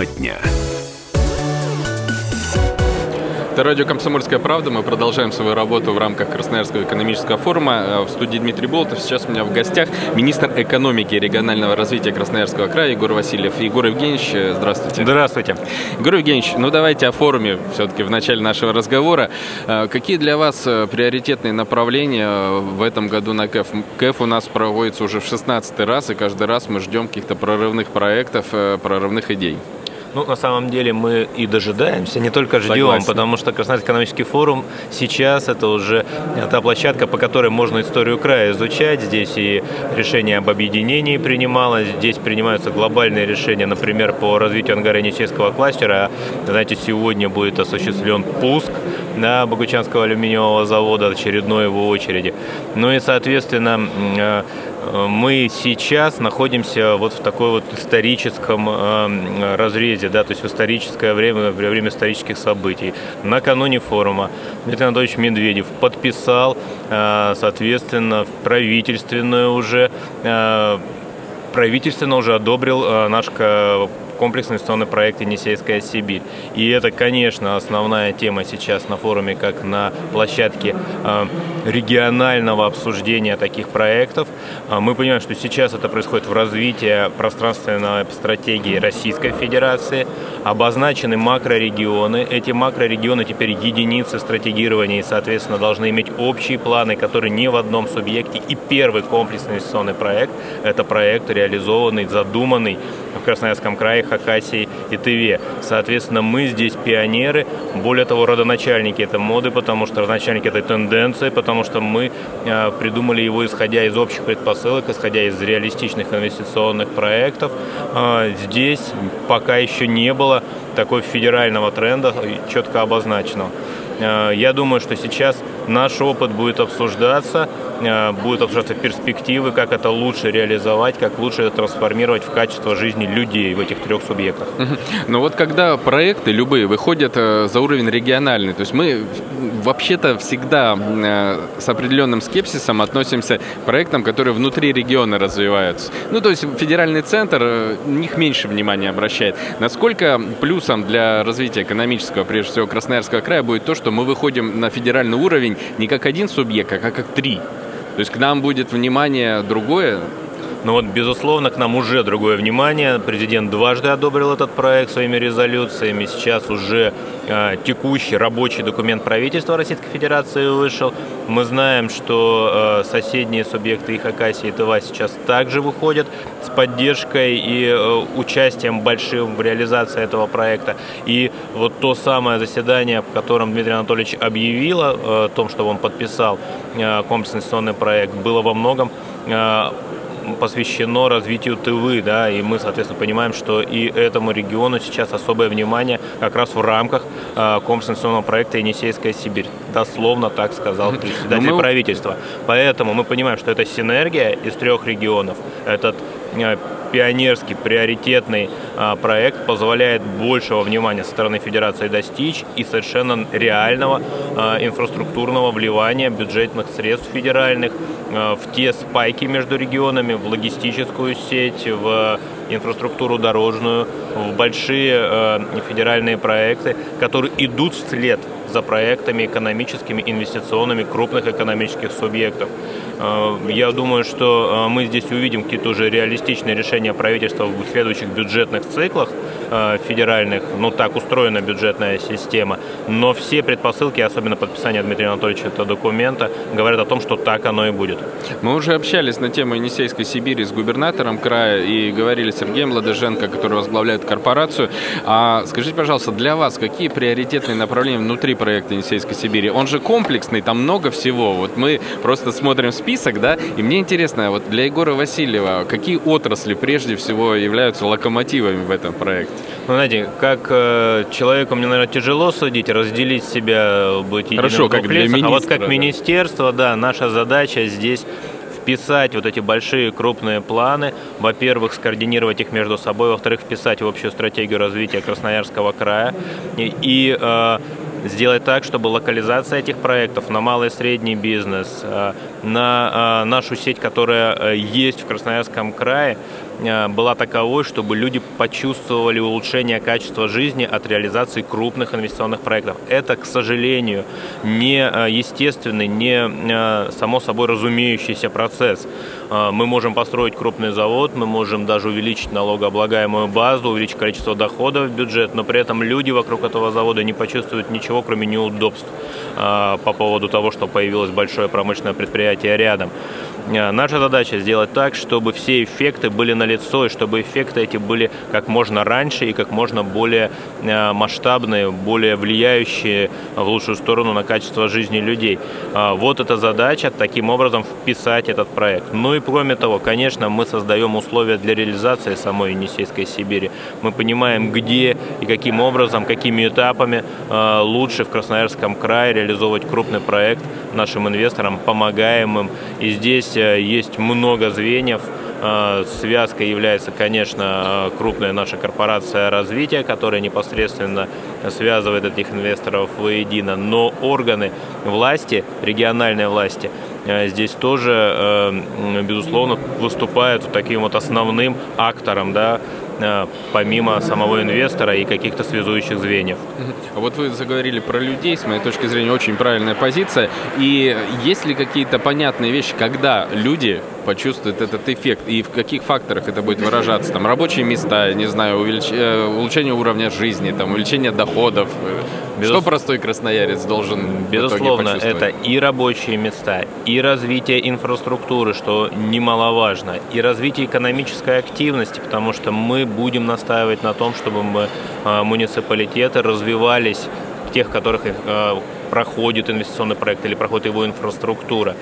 Тема дня. Это радио «Комсомольская правда». Мы продолжаем свою работу в рамках Красноярского экономического форума. Э, в студии Дмитрий Болотов. Сейчас у меня в гостях министр экономики и регионального развития Красноярского края Егор Васильев. Егор Евгеньевич, э, здравствуйте. Здравствуйте. Егор Евгеньевич, ну давайте о форуме все-таки в начале нашего разговора. Э, какие для вас приоритетные направления в этом году на КЭФ? КЭФ у нас проводится уже в 16 раз, и каждый раз мы ждем каких-то прорывных проектов, прорывных идей. Ну, на самом деле мы и дожидаемся, не только ждем, Согласен. потому что Красноярский экономический форум сейчас это уже та площадка, по которой можно историю края изучать. Здесь и решение об объединении принималось, здесь принимаются глобальные решения, например, по развитию ангаро-енисейского кластера. Знаете, сегодня будет осуществлен пуск да, Богучанского алюминиевого завода, очередной его очереди. Ну и, соответственно, э, мы сейчас находимся вот в такой вот историческом э, разрезе, да, то есть в историческое время, время исторических событий. Накануне форума Дмитрий Анатольевич Медведев подписал, э, соответственно, правительственную уже э, правительственно уже одобрил наш комплексный инвестиционный проект «Енисейская Сибирь». И это, конечно, основная тема сейчас на форуме, как на площадке э, регионального обсуждения таких проектов. Э, мы понимаем, что сейчас это происходит в развитии пространственной стратегии Российской Федерации. Обозначены макрорегионы. Эти макрорегионы теперь единицы стратегирования и, соответственно, должны иметь общие планы, которые не в одном субъекте. И первый комплексный инвестиционный проект – это проект, реализованный, задуманный в Красноярском крае, Хакасии и Тыве. Соответственно, мы здесь пионеры, более того, родоначальники этой моды, потому что родоначальники этой тенденции, потому что мы э, придумали его исходя из общих предпосылок, исходя из реалистичных инвестиционных проектов. Э, здесь пока еще не было такого федерального тренда, четко обозначенного. Э, я думаю, что сейчас наш опыт будет обсуждаться, э, будут обсуждаться перспективы, как это лучше реализовать, как лучше это трансформировать в качество жизни людей в этих трех субъектах. Но вот когда проекты любые выходят э, за уровень региональный, то есть мы вообще-то всегда с определенным скепсисом относимся к проектам, которые внутри региона развиваются. Ну, то есть федеральный центр них меньше внимания обращает. Насколько плюсом для развития экономического, прежде всего, Красноярского края будет то, что мы выходим на федеральный уровень не как один субъект, а как три. То есть к нам будет внимание другое, но вот, безусловно, к нам уже другое внимание. Президент дважды одобрил этот проект своими резолюциями. Сейчас уже э, текущий рабочий документ правительства Российской Федерации вышел. Мы знаем, что э, соседние субъекты и Хакасии и Тыва сейчас также выходят с поддержкой и э, участием большим в реализации этого проекта. И вот то самое заседание, в котором Дмитрий Анатольевич объявил э, о том, что он подписал э, комплексный инвестиционный проект, было во многом э, посвящено развитию Тывы, да, и мы, соответственно, понимаем, что и этому региону сейчас особое внимание как раз в рамках э, компенсационного проекта «Енисейская Сибирь». Дословно так сказал председатель мы... правительства. Поэтому мы понимаем, что это синергия из трех регионов. Этот э, пионерский, приоритетный а, проект позволяет большего внимания со стороны Федерации достичь и совершенно реального а, инфраструктурного вливания бюджетных средств федеральных а, в те спайки между регионами, в логистическую сеть, в инфраструктуру дорожную, в большие федеральные проекты, которые идут вслед за проектами экономическими, инвестиционными крупных экономических субъектов. Э, я думаю, что э, мы здесь увидим какие-то уже реалистичные решения правительства в следующих бюджетных циклах э, федеральных. Ну, так устроена бюджетная система. Но все предпосылки, особенно подписание Дмитрия Анатольевича этого документа, говорят о том, что так оно и будет. Мы уже общались на тему Енисейской Сибири с губернатором края и говорили с Сергеем Ладыженко, который возглавляет корпорацию. А скажите, пожалуйста, для вас какие приоритетные направления внутри проекта Енисейской Сибири? Он же комплексный, там много всего. Вот мы просто смотрим список список, да, и мне интересно, вот для Егора Васильева, какие отрасли прежде всего являются локомотивами в этом проекте? Ну, знаете, как э, человеку мне, наверное, тяжело судить, разделить себя, быть единым Хорошо, как для министра, а вот как да. министерство, да, наша задача здесь вписать вот эти большие крупные планы, во-первых, скоординировать их между собой, во-вторых, вписать в общую стратегию развития Красноярского края и, и э, сделать так, чтобы локализация этих проектов на малый и средний бизнес, э, на э, нашу сеть, которая э, есть в Красноярском крае, была таковой, чтобы люди почувствовали улучшение качества жизни от реализации крупных инвестиционных проектов. Это, к сожалению, не естественный, не само собой разумеющийся процесс. Мы можем построить крупный завод, мы можем даже увеличить налогооблагаемую базу, увеличить количество доходов в бюджет, но при этом люди вокруг этого завода не почувствуют ничего, кроме неудобств по поводу того, что появилось большое промышленное предприятие рядом. Э, наша задача сделать так, чтобы все эффекты были налицо, и чтобы эффекты эти были как можно раньше и как можно более э, масштабные, более влияющие в лучшую сторону на качество жизни людей. А, вот эта задача, таким образом вписать этот проект. Ну и кроме того, конечно, мы создаем условия для реализации самой Енисейской Сибири. Мы понимаем, где и каким образом, какими этапами э, лучше в Красноярском крае реализовывать крупный проект нашим инвесторам, помогаем им. И здесь э, есть много звеньев. Э, связкой является, конечно, крупная наша корпорация развития, которая непосредственно связывает этих инвесторов воедино. Но органы власти, региональной власти, э, здесь тоже, безусловно, выступают таким вот основным актором да, Э, помимо самого инвестора и каких-то связующих звеньев. А вот вы заговорили про людей, с моей точки зрения, очень правильная позиция. И есть ли какие-то понятные вещи, когда люди почувствуют этот эффект и в каких факторах это будет выражаться? Там рабочие места, не знаю, увелич... Э, улучшение уровня жизни, там, увеличение доходов. Безус... Что простой красноярец должен Безусловно, это и рабочие места, и развитие инфраструктуры, что немаловажно, и развитие экономической активности, потому что мы будем настаивать на том, чтобы мы, э, муниципалитеты развивались тех, которых э, проходит инвестиционный проект или проходит его инфраструктура.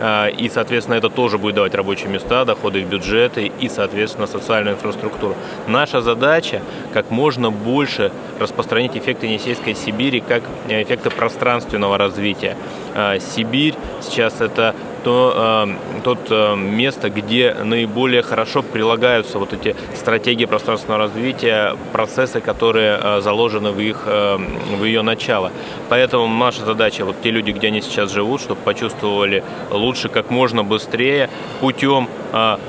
А, и, соответственно, это тоже будет давать рабочие места, доходы в бюджеты и, соответственно, социальную инфраструктуру. Наша задача как можно больше распространить эффекты Енисейской Сибири как эффекты пространственного развития. А, Сибирь сейчас это то, э, тот э, место, где наиболее хорошо прилагаются вот эти стратегии пространственного развития, процессы, которые заложены в их в ее начало. Поэтому наша задача, вот те люди, где они сейчас живут, чтобы почувствовали лучше как можно быстрее путем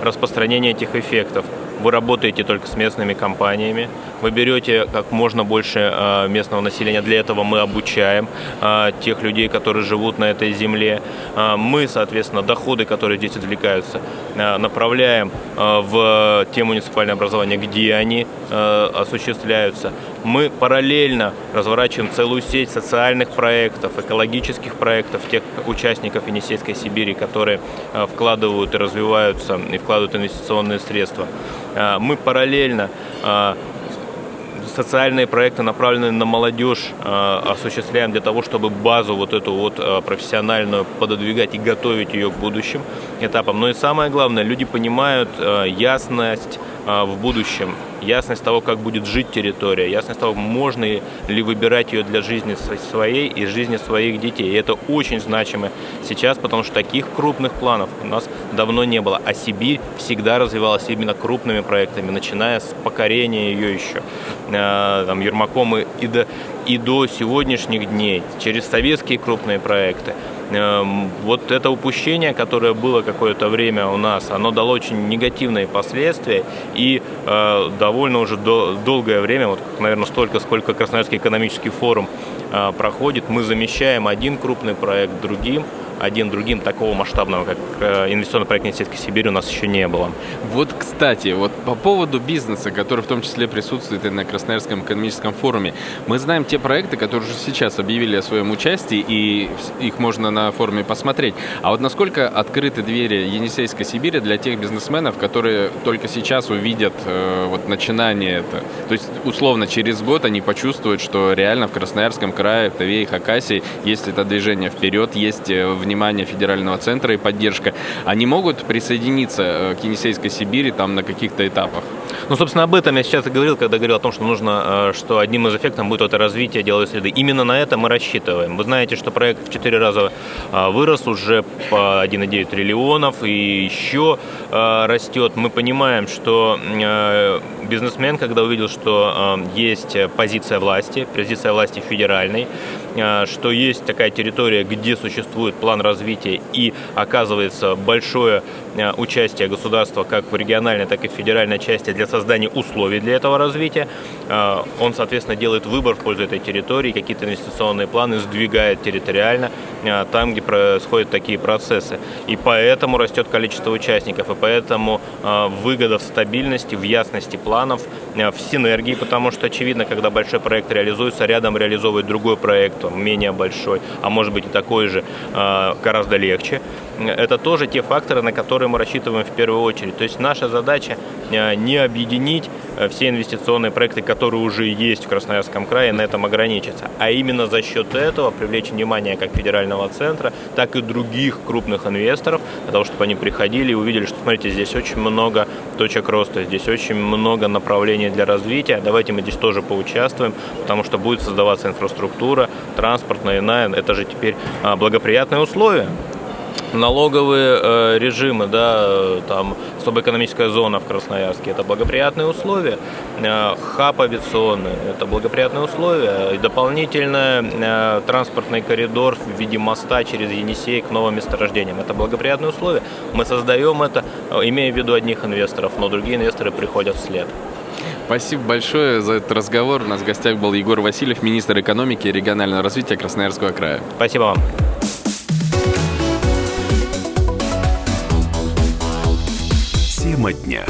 распространения этих эффектов. Вы работаете только с местными компаниями, вы берете как можно больше а, местного населения. Для этого мы обучаем а, тех людей, которые живут на этой земле. А, мы, соответственно, доходы, которые здесь извлекаются, направляем в те муниципальные образования, где они осуществляются. Мы параллельно разворачиваем целую сеть социальных проектов, экологических проектов, тех участников Енисейской Сибири, которые вкладывают и развиваются, и вкладывают инвестиционные средства. Мы параллельно социальные проекты, направленные на молодежь, э, осуществляем для того, чтобы базу вот эту вот э, профессиональную пододвигать и готовить ее к будущим этапам. Но и самое главное, люди понимают э, ясность в будущем ясность того, как будет жить территория, ясность того, можно ли выбирать ее для жизни своей и жизни своих детей. И это очень значимо сейчас, потому что таких крупных планов у нас давно не было. А Сибирь всегда развивалась именно крупными проектами, начиная с покорения ее еще э, там, Ермаком и, до, и до сегодняшних дней, через советские крупные проекты. Эм, вот это упущение, которое было какое-то время у нас, оно дало очень негативные последствия и э, довольно уже до, долгое время, вот, наверное, столько, сколько Красноярский экономический форум э, проходит, мы замещаем один крупный проект другим, один другим такого масштабного, как э, инвестиционный проект Енисейской Сибири у нас еще не было. Вот, кстати, вот по поводу бизнеса, который в том числе присутствует и на Красноярском экономическом форуме, мы знаем те проекты, которые уже сейчас объявили о своем участии, и их можно на форуме посмотреть. А вот насколько открыты двери Енисейской Сибири для тех бизнесменов, которые только сейчас увидят э, вот начинание это? То есть, условно, через год они почувствуют, что реально в Красноярском крае, в Таве и Хакасии есть это движение вперед, есть э, в внимание федерального центра и поддержка, они могут присоединиться э, к Енисейской Сибири там на каких-то этапах? Ну, собственно, об этом я сейчас и говорил, когда говорил о том, что нужно, э, что одним из эффектов будет это развитие деловой среды. Именно на это мы рассчитываем. Вы знаете, что проект в 4 раза э, вырос уже по 1,9 триллионов и еще растет. Мы понимаем, что бизнесмен, когда увидел, что есть позиция власти, позиция власти федеральной, что есть такая территория, где существует план развития и оказывается большое участие государства как в региональной, так и в федеральной части для создания условий для этого развития. Он, соответственно, делает выбор в пользу этой территории, какие-то инвестиционные планы сдвигает территориально там, где происходят такие процессы. И поэтому растет количество участников, и поэтому выгода в стабильности, в ясности планов, в синергии, потому что, очевидно, когда большой проект реализуется, рядом реализовывает другой проект, менее большой, а может быть и такой же, гораздо легче. Это тоже те факторы, на которые мы рассчитываем в первую очередь. То есть наша задача не объединить все инвестиционные проекты, которые уже есть в Красноярском крае, на этом ограничиться, а именно за счет этого привлечь внимание как федерального центра, так и других крупных инвесторов, для того, чтобы они приходили и увидели, что, смотрите, здесь очень много точек роста, здесь очень много направлений для развития, давайте мы здесь тоже поучаствуем, потому что будет создаваться инфраструктура, транспортная, иная, это же теперь а, благоприятные условия. Налоговые э, режимы, да, там особая экономическая зона в Красноярске, это благоприятные условия, э, хаб авиационный, это благоприятные условия, и дополнительно э, транспортный коридор в виде моста через Енисей к новым месторождениям, это благоприятные условия. Мы создаем это, имея в виду одних инвесторов, но другие инвесторы приходят вслед. Спасибо большое за этот разговор. У нас в гостях был Егор Васильев, министр экономики и регионального развития Красноярского края. Спасибо вам. Тема дня.